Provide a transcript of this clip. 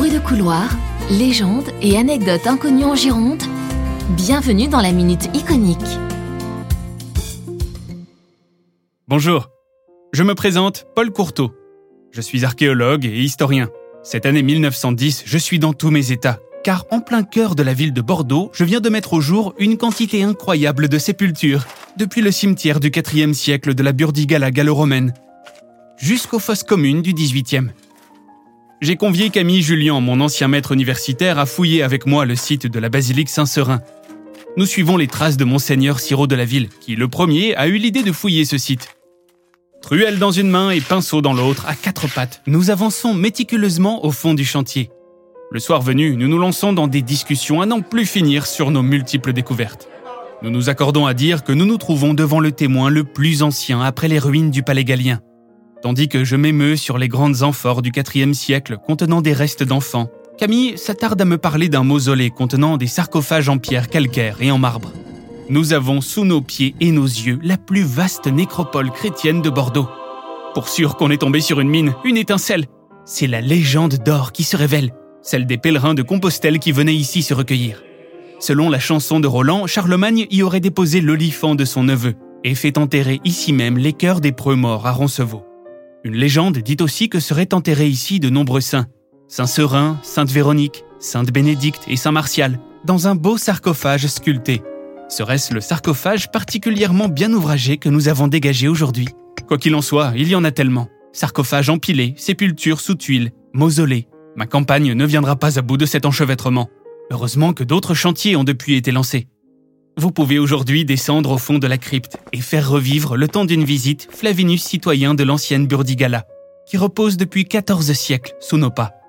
Bruit de couloir, légendes et anecdotes inconnues en Gironde. Bienvenue dans la Minute Iconique. Bonjour, je me présente Paul Courteau. Je suis archéologue et historien. Cette année 1910, je suis dans tous mes états, car en plein cœur de la ville de Bordeaux, je viens de mettre au jour une quantité incroyable de sépultures, depuis le cimetière du IVe siècle de la Burdigala gallo-romaine, jusqu'aux fosses communes du XVIIIe. J'ai convié Camille Julien, mon ancien maître universitaire, à fouiller avec moi le site de la basilique Saint-Seurin. Nous suivons les traces de monseigneur Sirot de la ville, qui, le premier, a eu l'idée de fouiller ce site. Truelle dans une main et pinceau dans l'autre, à quatre pattes, nous avançons méticuleusement au fond du chantier. Le soir venu, nous nous lançons dans des discussions à n'en plus finir sur nos multiples découvertes. Nous nous accordons à dire que nous nous trouvons devant le témoin le plus ancien après les ruines du palais galien tandis que je m'émeus sur les grandes amphores du IVe siècle contenant des restes d'enfants. Camille s'attarde à me parler d'un mausolée contenant des sarcophages en pierre calcaire et en marbre. Nous avons sous nos pieds et nos yeux la plus vaste nécropole chrétienne de Bordeaux. Pour sûr qu'on est tombé sur une mine, une étincelle. C'est la légende d'or qui se révèle, celle des pèlerins de Compostelle qui venaient ici se recueillir. Selon la chanson de Roland, Charlemagne y aurait déposé l'olifant de son neveu et fait enterrer ici même les cœurs des preux morts à Roncevaux. Une légende dit aussi que seraient enterrés ici de nombreux saints. Saint Serin, Sainte Véronique, Sainte Bénédicte et Saint Martial, dans un beau sarcophage sculpté. Serait-ce le sarcophage particulièrement bien ouvragé que nous avons dégagé aujourd'hui? Quoi qu'il en soit, il y en a tellement. Sarcophage empilé, sépulture sous tuiles, mausolée. Ma campagne ne viendra pas à bout de cet enchevêtrement. Heureusement que d'autres chantiers ont depuis été lancés. Vous pouvez aujourd'hui descendre au fond de la crypte et faire revivre le temps d'une visite Flavinus citoyen de l'ancienne Burdigala, qui repose depuis 14 siècles sous nos pas.